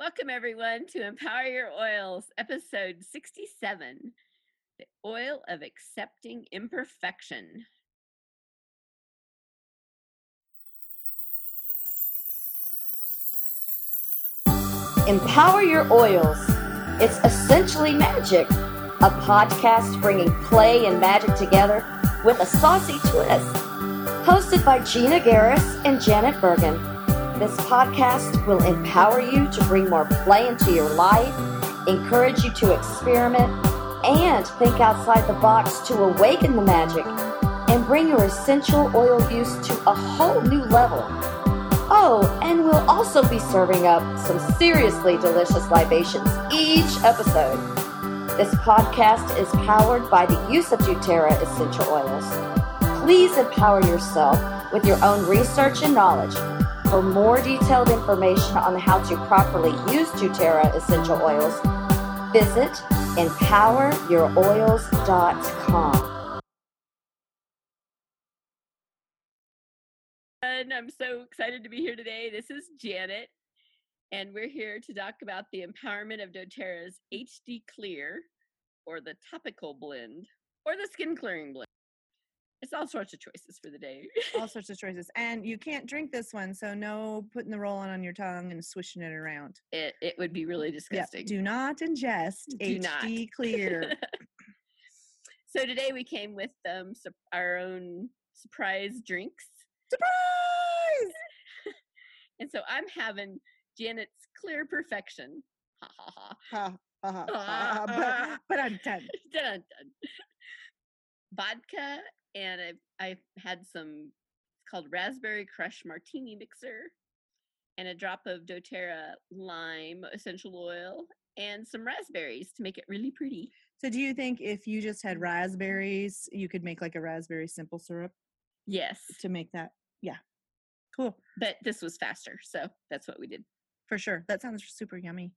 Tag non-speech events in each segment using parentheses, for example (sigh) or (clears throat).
Welcome, everyone, to Empower Your Oils, episode 67 The Oil of Accepting Imperfection. Empower Your Oils. It's essentially magic, a podcast bringing play and magic together with a saucy twist. Hosted by Gina Garris and Janet Bergen. This podcast will empower you to bring more play into your life, encourage you to experiment, and think outside the box to awaken the magic and bring your essential oil use to a whole new level. Oh, and we'll also be serving up some seriously delicious libations each episode. This podcast is powered by the use of doTERRA essential oils. Please empower yourself with your own research and knowledge. For more detailed information on how to properly use doTERRA essential oils, visit empoweryouroils.com. And I'm so excited to be here today. This is Janet, and we're here to talk about the empowerment of doTERRA's HD Clear, or the topical blend, or the skin clearing blend. It's all sorts of choices for the day. all sorts of choices. And you can't drink this one, so no putting the roll on on your tongue and swishing it around. It it would be really Yep. disgusting. Do not ingest Do not. HD clear. so today we came with um sup- our own surprise drinks, Surprise! and so I'm having Janet's Clear Perfection. Ha ha ha. Ha, ha, ha, ha, but, but I'm done. dun, dun. Vodka, and I've I've had some. It's called Raspberry Crush Martini Mixer, and a drop of DoTerra lime essential oil, and some raspberries to make it really pretty. So, do you think if you just had raspberries, you could make like a raspberry simple syrup Yes, to make that? Yeah. Cool. but this was faster, so that's what we did. For sure. That sounds super yummy.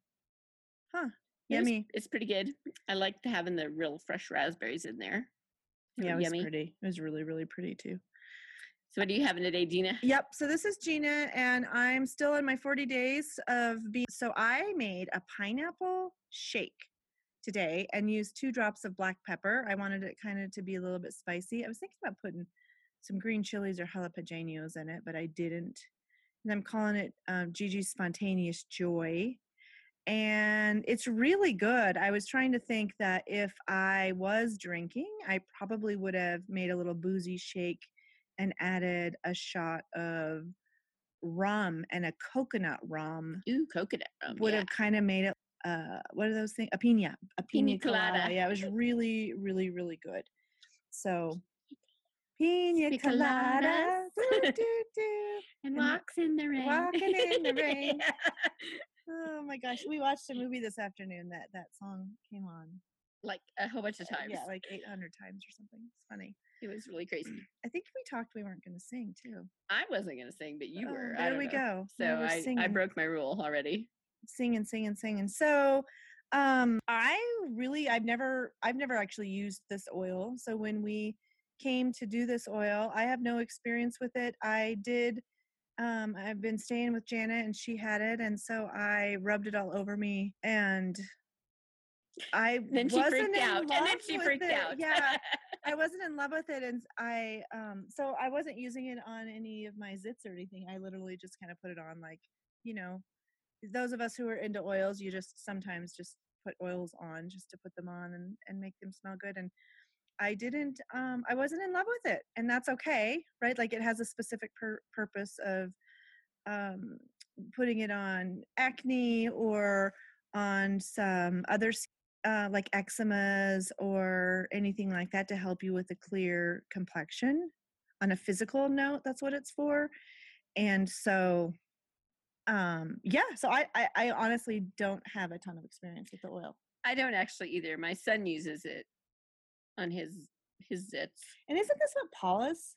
Huh. It was- Yummy. it's pretty good. I liked having the real fresh raspberries in there. They Yeah, it was yummy. pretty. It was really, really pretty too. So, what are you having today, Gina? Yep. So this is Gina, and I'm still in my 40 days of being. So I made a pineapple shake today and used two drops of black pepper. I wanted it kind of to be a little bit spicy. I was thinking about putting some green chilies or jalapenos in it, but I didn't. And I'm calling it um, Gigi's Spontaneous Joy. And it's really good. I was trying to think that if I was drinking, I probably would have made a little boozy shake and added a shot of rum and a coconut rum Ooh, coconut rum. would yeah. have kind of made it uh what are those things a pina a Pina pina, colada. colada. yeah it was really really really good so pina colada (laughs) and and walks in the rain. walking in the rain. (laughs) Yeah. Oh my gosh we watched a movie this afternoon that that song came on like a whole bunch of uh, times. yeah like 800 times or something it's funny it was really (clears throat) crazy. i think we talked we weren't going to sing too I wasn't gonna sing, but you Oh, were. I there we know. go So we're I, I broke my rule already. singing singing singing so um i really i've never i've never actually used this oil so when we came to do this oil i have no experience with it i did um i've been staying with janet and she had it and so i rubbed it all over me and i (laughs) Then she wasn't freaked in out, and then love she with freaked it. out. yeah (laughs) I wasn't in love with it, and I um so I wasn't using it on any of my zits or anything. I literally just kind of put it on, like you know, those of us who are into oils, you just sometimes just put oils on just to put them on and and make them smell good. And I didn't, um, I wasn't in love with it, and that's okay, right? Like it has a specific pur- purpose of um putting it on acne or on some other uh, like eczemas or anything like that to help you with a clear complexion on a physical note that's what it's for and so um yeah so I, I i honestly don't have a ton of experience with the oil I don't actually either. My son uses it on his his zits. and isn't this what paula's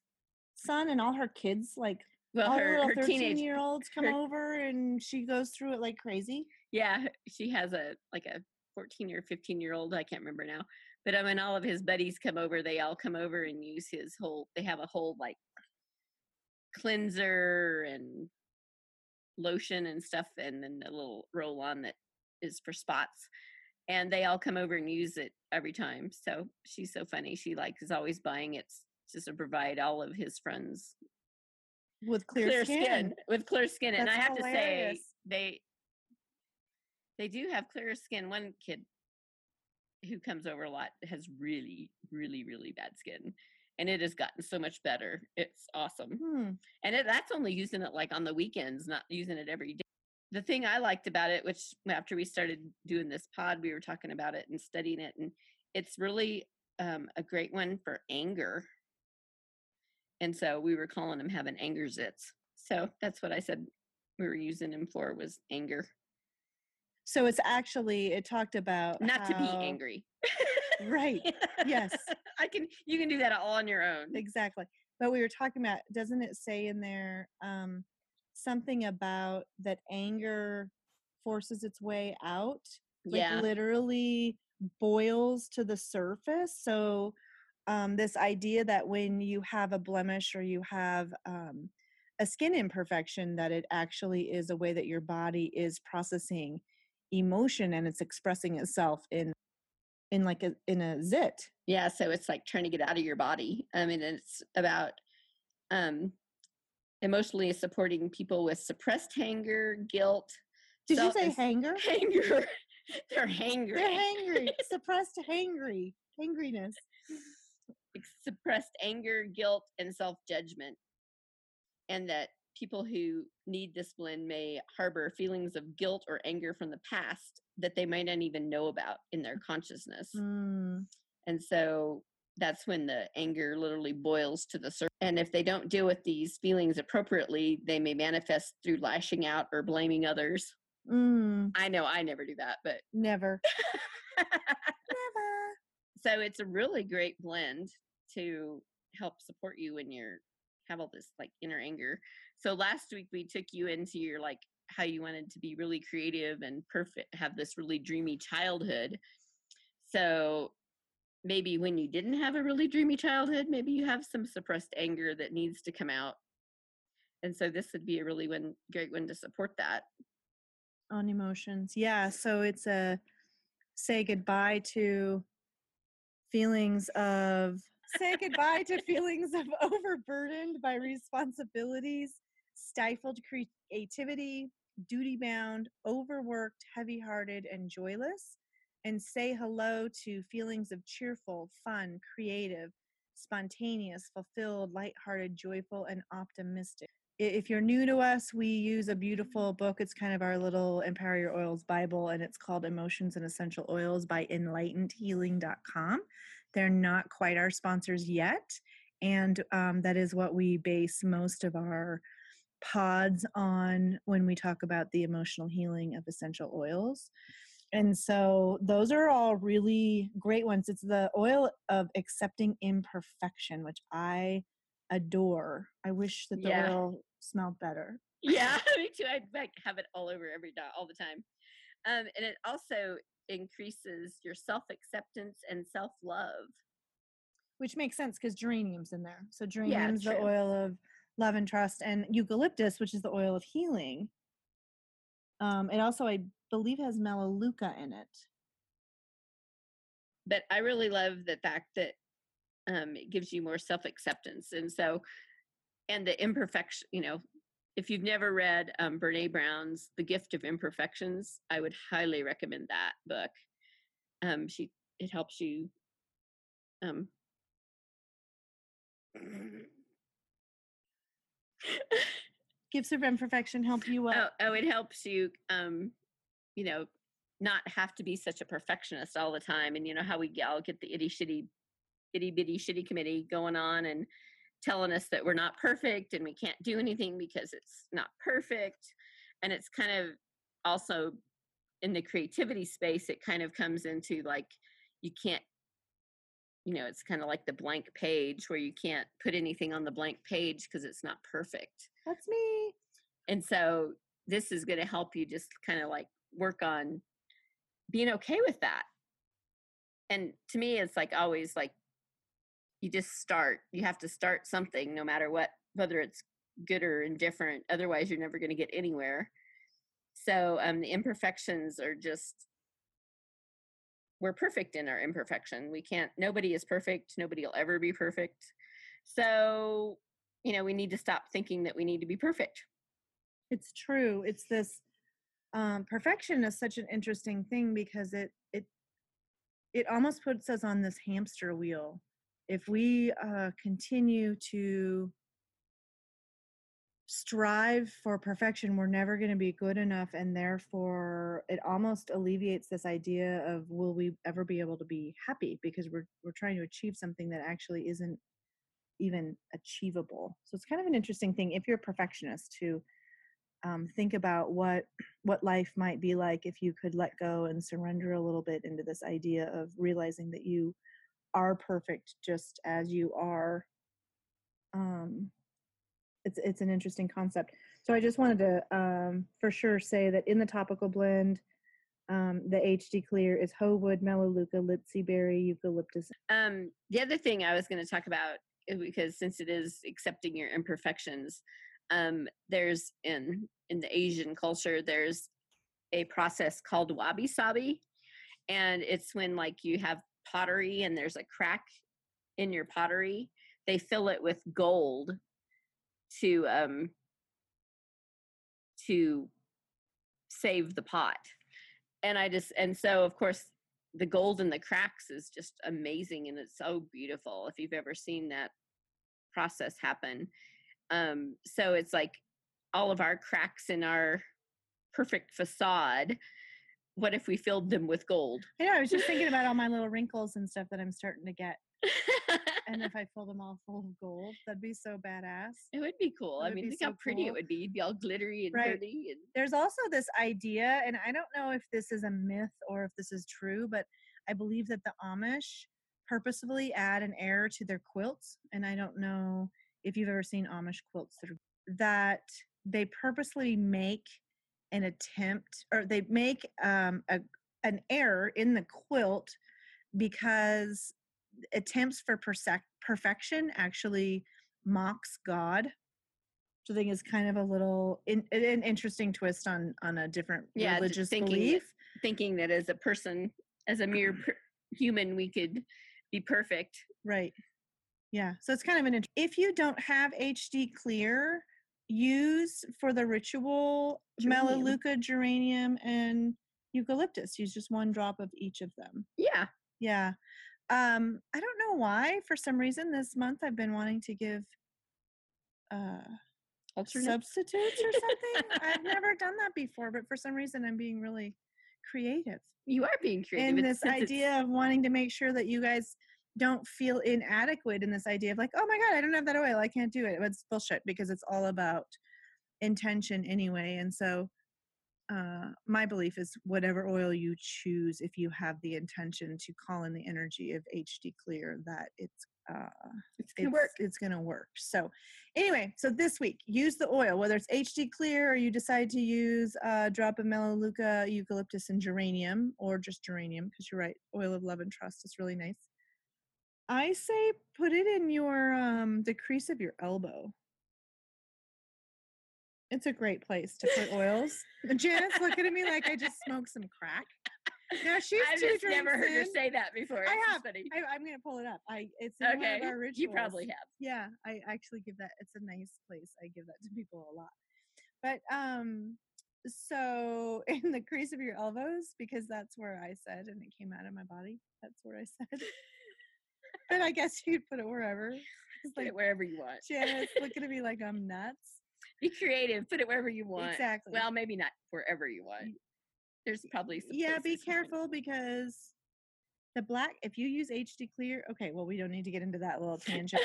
son and all her kids like Well, all her her little 13 teenage year olds come her- over and she goes through it like crazy yeah, she has a like a 14 or 15 year old, I can't remember now. But um, when all of his buddies come over, they all come over and use his whole. They have a whole like cleanser and lotion and stuff, and then a little roll on that is for spots. And they all come over and use it every time. So she's so funny. She like is always buying it just to provide all of his friends with clear, skin. with clear skin. and I That's have to say, they they do have clear skin. One kid who comes over a lot has really, really, really bad skin, and it has gotten so much better. It's awesome, Hmm. and it, that's only using it like on the weekends, not using it every day. The thing I liked about it, which after we started doing this pod, we were talking about it and studying it, and it's really um, a great one for anger. And so we were calling him having anger zits. So that's what I said we were using him for was anger, So it's actually it talked about not to be angry. Right. Yes. (laughs) I can. You can do that all on your own. Exactly. But we were talking about doesn't it say in there um something about that anger forces its way out? Like yeah. literally boils to the surface. So um this idea that when you have a blemish or you have um a skin imperfection that it actually is a way that your body is processing emotion and it's expressing itself in in like a in a zit Yeah. So it's like trying to get out of your body. I mean, it's about um, emotionally supporting people with suppressed anger, guilt. did you say hanger (laughs) Hanger. They're hangry. They're hangry, (laughs) suppressed hangry, hangriness. suppressed anger, guilt, and self judgment. And that people who need discipline may harbor feelings of guilt or anger from the past that they might not even know about in their consciousness. Mm, And so that's when the anger literally boils to the surface. And if they don't deal with these feelings appropriately, they may manifest through lashing out or blaming others. mm, I know I never do that, but never, never. (laughs) so it's a really great blend to help support you when you're have all this like inner anger so last week we took you into your like how you wanted to be really creative and perfect have this really dreamy childhood so maybe when you didn't have a really dreamy childhood maybe you have some suppressed anger that needs to come out. And so this would be a really one great one to support that. On emotions, yeah. So it's a say goodbye to feelings of say goodbye to (laughs) feelings of overburdened by responsibilities, stifled creativity, duty bound, overworked, heavy hearted, and joyless, and say hello to feelings of cheerful, fun, creative, spontaneous, fulfilled, lighthearted, joyful, and optimistic. If you're new to us, we use a beautiful book. It's kind of our little Empower Your Oils Bible, and it's called Emotions and Essential Oils by enlightenedhealing.com. They're not quite our sponsors yet, and um, that is what we base most of our pods on when we talk about the emotional healing of essential oils. And so those are all really great ones. It's the oil of accepting imperfection, which I adore. I wish that the Yeah. oil smelled better. yeah (laughs) (laughs) me too i'd like have it all over every day all the time um, and it also increases your self-acceptance and self-love Which makes sense because geranium's in there. So geranium's the oil of love and trust, and eucalyptus, which is the oil of healing. Um, it also, I believe, has melaleuca in it. but i really love the fact that um, it gives you more self-acceptance and so and the imperfection you know if you've never read um, brene brown's the gift of imperfections i would highly recommend that book um, she it helps you um, Gifts of imperfection help you oh, oh it helps you um you know not have to be such a perfectionist all the time and you know how we all get the itty shitty itty bitty shitty committee going on and telling us that we're not perfect and we can't do anything because it's not perfect and it's kind of also in the creativity space it kind of comes into like you can't you know it's kind of like the blank page where you can't put anything on the blank page because it's not perfect That's me. and so this is going to help you just kind of like work on being okay with that. And to me, it's like always like you just start. You have to start something no matter what, whether it's good or indifferent. Otherwise, you're never going to get anywhere. So um, the imperfections are just we're perfect in our imperfection. We can't. Nobody is perfect. Nobody will ever be perfect. So you know, we need to stop thinking that we need to be perfect. It's true. It's this um, perfection is such an interesting thing because it it it almost puts us on this hamster wheel. If we uh, continue to strive for perfection, we're never going to be good enough, and therefore it almost alleviates this idea of will we ever be able to be happy because we're we're trying to achieve something that actually isn't even achievable. So it's kind of an interesting thing if you're a perfectionist to um, think about what what life might be like if you could let go and surrender a little bit into this idea of realizing that you are perfect just as you are. Um, it's it's an interesting concept. So I just wanted to um, for sure say that in the topical blend, um, the HD Clear is Ho Wood, Melaleuca, Litsea berry, eucalyptus. Um, the other thing I was going to talk about uh, because since it is accepting your imperfections, um, there's in in the Asian culture there's a process called wabi sabi, and it's when like you have pottery and there's a crack in your pottery, they fill it with gold to um to save the pot. And I just and so of course the gold in the cracks is just amazing and it's so beautiful if you've ever seen that process happen um so it's like all of our cracks in our perfect facade what if we filled them with gold I know. I was just thinking about all my little wrinkles and stuff that I'm starting to get, and if (laughs) I fill them all full of gold, that'd be so badass. it would be cool That i mean think so how pretty it would be you'd be all glittery and Right. pretty and There's also this idea, and I don't know if this is a myth or if this is true, but I believe that the Amish purposefully add an air to their quilts, and I don't know if you've ever seen Amish quilts that are, that they purposely make an attempt or they make um, a, an error in the quilt because attempts for persec- perfection actually mocks God. Which I think is kind of a little in, an interesting twist on on a different Yeah, religious thinking belief. thinking that as a person as a mere (clears throat) per- human we could be perfect Right. Yeah. So it's kind of an. int- If you don't have HD clear, use for the ritual Geranium. Melaleuca, geranium, and eucalyptus. Use just one drop of each of them. yeah Yeah. Um, I don't know why. For some reason, this month I've been wanting to give uh, alternate substitutes or something. I've (laughs) never done that before, but for some reason, I'm being really creative you are being creative in this idea of wanting to make sure that you guys don't feel inadequate in this idea of like, oh my god, I don't have that oil, I can't do it. It's bullshit because it's all about intention anyway. And so, uh, my belief is whatever oil you choose, if you have the intention to call in the energy of HD Clear, that it's uh, it's gonna it's, work it's gonna work. So anyway, so this week use the oil, whether it's HD clear or you decide to use a drop of melaleuca, eucalyptus, and geranium, or just geranium, because you're right, oil of love and trust is really nice. I say put it in your um the crease of your elbow. It's a great place to put oils. Janet's looking at me like I just smoked some crack. Now she's i've two just never heard her say that before I It's have. funny. I, I'm gonna pull it up. I it's in one okay of our rituals. you probably have Yeah, I actually give that. It's a nice place. I give that to people a lot. But um, so (laughs) in the crease of your elbows, because that's where I said, and it came out of my body. That's where I said. But I guess you'd put it wherever. Put like it wherever you want Janet's looking (laughs) at me like I'm nuts. be creative put it wherever you want Exactly. well maybe not wherever you want there's probably some yeah, be places you can- careful because the black. If you use HD clear, okay. Well, we don't need to get into that little tangent.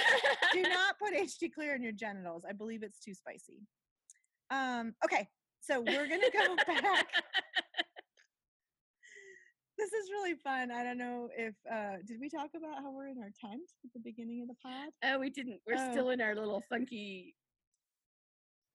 do (laughs) not put HD clear in your genitals. I believe it's too spicy. Um, okay, so we're gonna go (laughs) back. This is really fun. I don't know if uh did we talk about how we're in our tent at the beginning of the pod? oh we didn't we're Oh. still in our little funky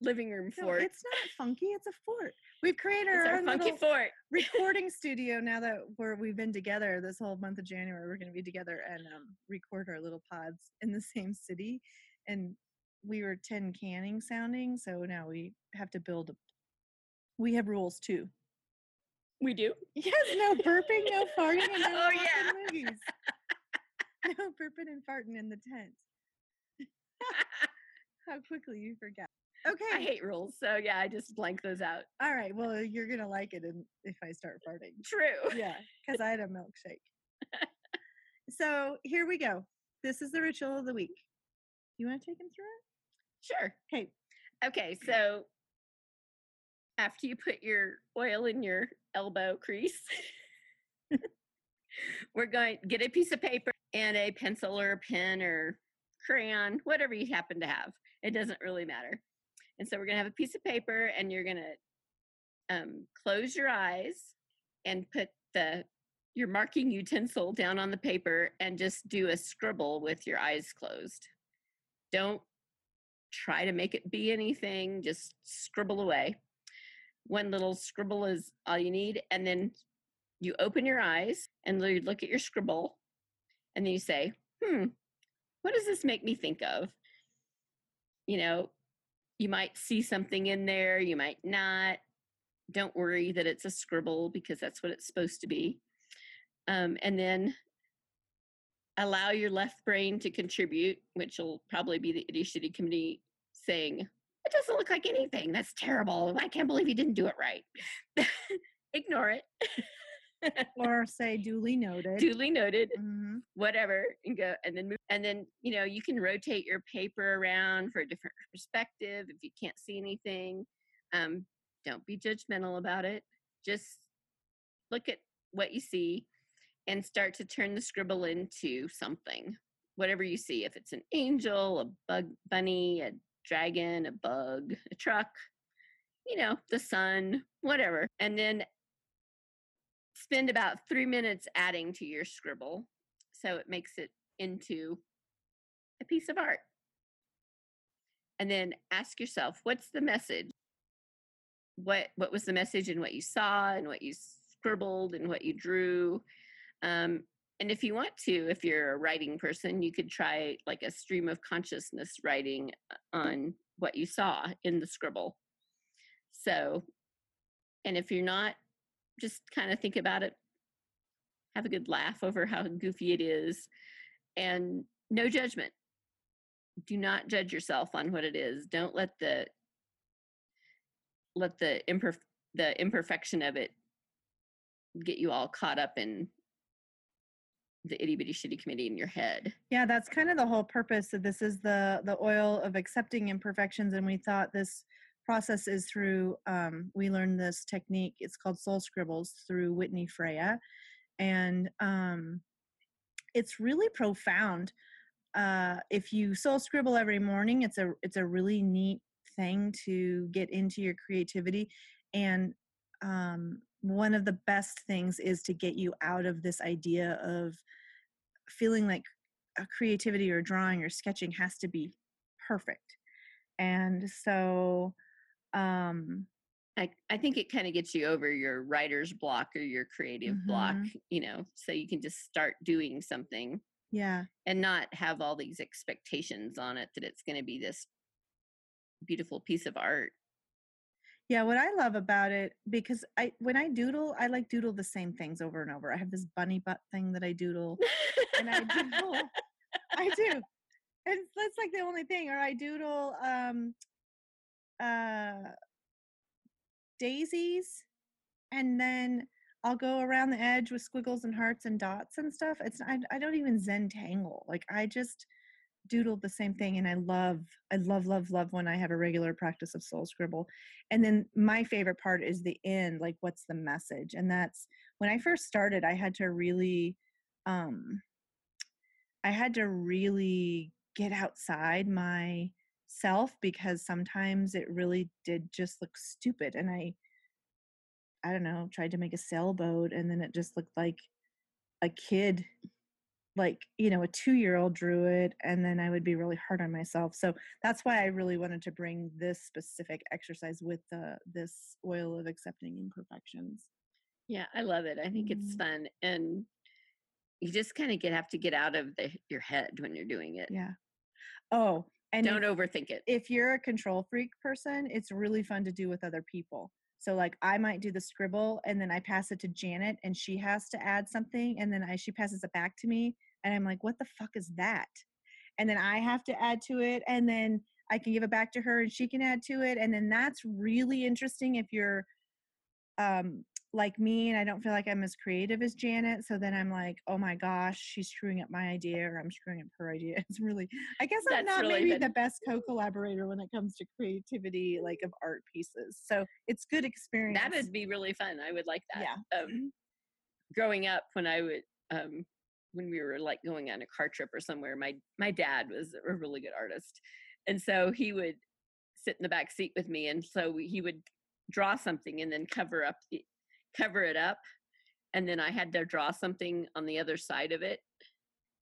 living room No, fort it's not funky, it's a fort. We've created our, our own funky fort recording studio now that we're we've been together this whole month of January. We're gonna be together and um record our little pods in the same city. And we were tin canning sounding, so now we have to build. A, we have rules too. We do. Yes, no burping, no farting, and (laughs) oh, no Oh, yeah. loogies. (laughs) (laughs) No burping and farting in the tent. How quickly you forget. Okay. I hate rules, so yeah, I just blank those out. All right. Well, you're gonna like it if I start farting. True. Yeah, because I had a milkshake. so here we go. This is the ritual of the week. You want to take him through it? Sure. Okay. Okay, so after you put your oil in your elbow crease, (laughs) we're going get a piece of paper and a pencil or a pen or crayon, whatever you happen to have. It doesn't really matter. And so we're going to have a piece of paper and you're going to um, close your eyes and put the your marking utensil down on the paper and just do a scribble with your eyes closed. Don't try to make it be anything, just scribble away. One little scribble is all you need. And then you open your eyes and you look at your scribble and then you say, hmm, what does this make me think of? You know, you might see something in there, you might not. Don't worry that it's a scribble because that's what it's supposed to be. Um, and then allow your left brain to contribute, which will probably be the itty shitty committee saying, It doesn't look like anything. That's terrible. I can't believe you didn't do it right. (laughs) Ignore it. (laughs) Or say duly noted. Duly noted. Mhm. Whatever, and go and then move. And then you know you can rotate your paper around for a different perspective if you can't see anything. Um, don't be judgmental about it. Just look at what you see and start to turn the scribble into something. Whatever you see, if it's an angel, a bug bunny, a dragon, a bug, a truck, you know, the sun, whatever. And then spend about three minutes adding to your scribble so it makes it into a piece of art. And then ask yourself, what's the message? What what was the message in what you saw and what you scribbled and what you drew? Um, and if you want to, if you're a writing person, you could try like a stream of consciousness writing uh, on what you saw in the scribble. So, and if you're not, just kind of think about it, have a good laugh over how goofy it is, and no judgment. Do not judge yourself on what it is. Don't let the let the imperf- the imperfection of it get you all caught up in the itty bitty shitty committee in your head. Yeah, that's kind of the whole purpose of this is the the oil of accepting imperfections and we thought this process is through um, we learned this technique it's called soul scribbles through whitney freya and um, it's really profound uh, if you soul scribble every morning it's a it's a really neat thing to get into your creativity and um, one of the best things is to get you out of this idea of feeling like a creativity or drawing or sketching has to be perfect and so um I, I think it kind of gets you over your writer's block or your creative block, Mhm. you know, so you can just start doing something yeah and not have all these expectations on it that it's going to be this beautiful piece of art. Yeah what i love about it because i when i doodle i like doodle the same things over and over. I have this bunny butt thing that i doodle and i doodle. (laughs) I do. And that's like the only thing or i doodle um uh daisies and then i'll go around the edge with squiggles and hearts and dots and stuff. It's i, I don't even zen tangle like i just doodle the same thing and i love i love love love when i have a regular practice of soul scribble. And then my favorite part is the end like what's the message? And that's when i first started i had to really um i had to really get outside myself because sometimes it really did just look stupid and i i don't know tried to make a sailboat and then it just looked like a kid like you know a two year old drew it and then i would be really hard on myself so that's why i really wanted to bring this specific exercise with the this oil of accepting imperfections Yeah, I love it. I think it's Mhm. fun and you just kind of get have to get out of the, your head when you're doing it. yeah oh And Don't if, overthink it. if you're a control freak person, it's really fun to do with other people. So like I might do the scribble and then I pass it to Janet and she has to add something and then I she passes it back to me and I'm like, what the fuck is that? And then I have to add to it and then I can give it back to her and she can add to it. And then that's really interesting if you're um like me and I don't feel like I'm as creative as Janet. So then I'm like, oh my gosh, she's screwing up my idea or I'm screwing up her idea. (laughs) It's really, I guess I'm not really maybe fun. the best co collaborator when it comes to creativity, like of art pieces. So it's good experience. That would be really fun. I would like that. Yeah. Um, growing up, when I would, um, when we were like going on a car trip or somewhere, my my dad was a really good artist, and so he would sit in the back seat with me, and so we, he would draw something and then cover up the cover it up, and then I had to draw something on the other side of it.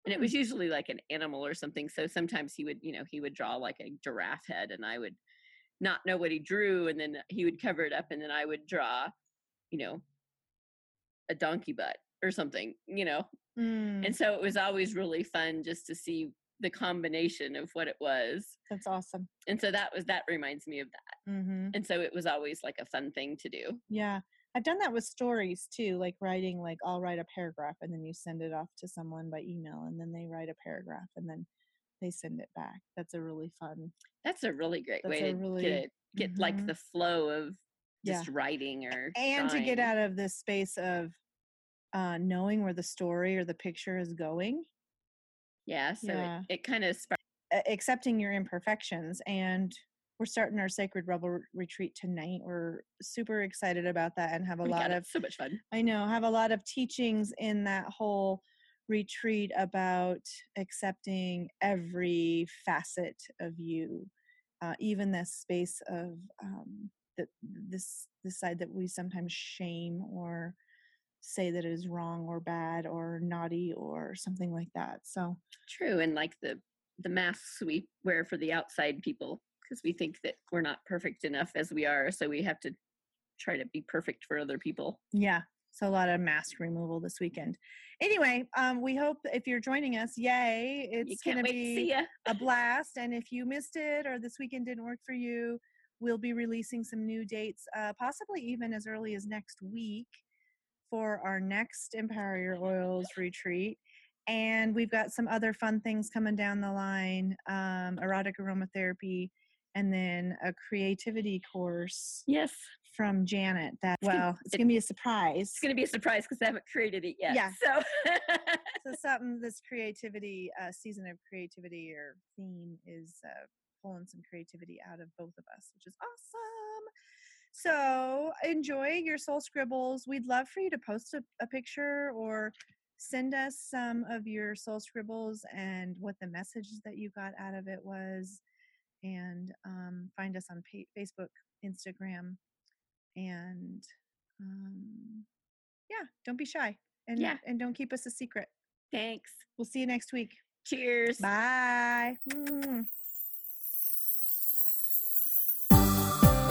And it hmm. was usually like an animal or something. So sometimes he would, you know, he would draw like a giraffe head, and I would not know what he drew, and then he would cover it up, and then I would draw, you know, a donkey butt or something, you know. Mm, And so it was always really fun just to see the combination of what it was. that's awesome. And so that was that reminds me of that. hmm And so it was always like a fun thing to do. Yeah. I've done that with stories too, like writing, like I'll write a paragraph and then you send it off to someone by email and then they write a paragraph and then they send it back. That's a really fun. That's a really great way to really- get it, get like Mhm. the flow of Yeah. just writing or and to get out of this space of uh, knowing where the story or the picture is going, Yeah, so Yeah. it, it kind of sparked accepting your imperfections. And we're starting our Sacred Rebel re- retreat tonight. We're super excited about that and have a oh my lot of so much fun. I know, have a lot of teachings in that whole retreat about accepting every facet of you, uh, even this space of um, that this this side that we sometimes shame or say that it is wrong or bad or naughty or something like that. So True, and like the the masks we wear for the outside people because we think that we're not perfect enough as we are, so we have to try to be perfect for other people. yeah, so a lot of mask removal this weekend. Anyway, um, we hope if you're joining us, yay! It's gonna be to a blast. And if you missed it or this weekend didn't work for you, we'll be releasing some new dates, uh, possibly even as early as next week for our next Empower Your Oils retreat. And we've got some other fun things coming down the line um, erotic aromatherapy, and then a creativity course Yes, from Janet. That, gonna- well, it's going to be a surprise. it's gonna be a surprise because I haven't created it yet. Yeah. So so (laughs) something this creativity uh, season of creativity or theme is uh, pulling some creativity out of both of us which is awesome so enjoy your soul scribbles we'd love for you to post a, a picture or send us some of your soul scribbles and what the message that you got out of it was and um, find us on pa- facebook instagram and um, yeah don't be shy and Yeah. and don't keep us a secret thanks. We'll see you next week. Cheers. Bye. Mm.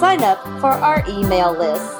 sign up for our email list.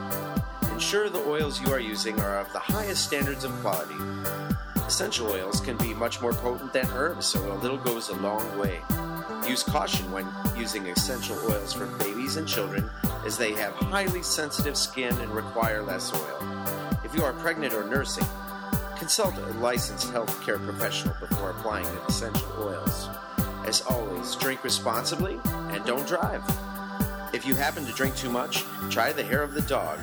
Ensure the oils you are using are of the highest standards of quality. Essential oils can be much more potent than herbs, so a little goes a long way. Use caution when using essential oils for babies and children, as they have highly sensitive skin and require less oil. If you are pregnant or nursing, consult a licensed healthcare professional before applying essential oils. As always, drink responsibly and don't drive. If you happen to drink too much, try the hair of the dog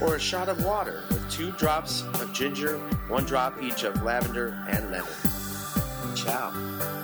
or a shot of water with two drops of ginger, one drop each of lavender and lemon. Ciao.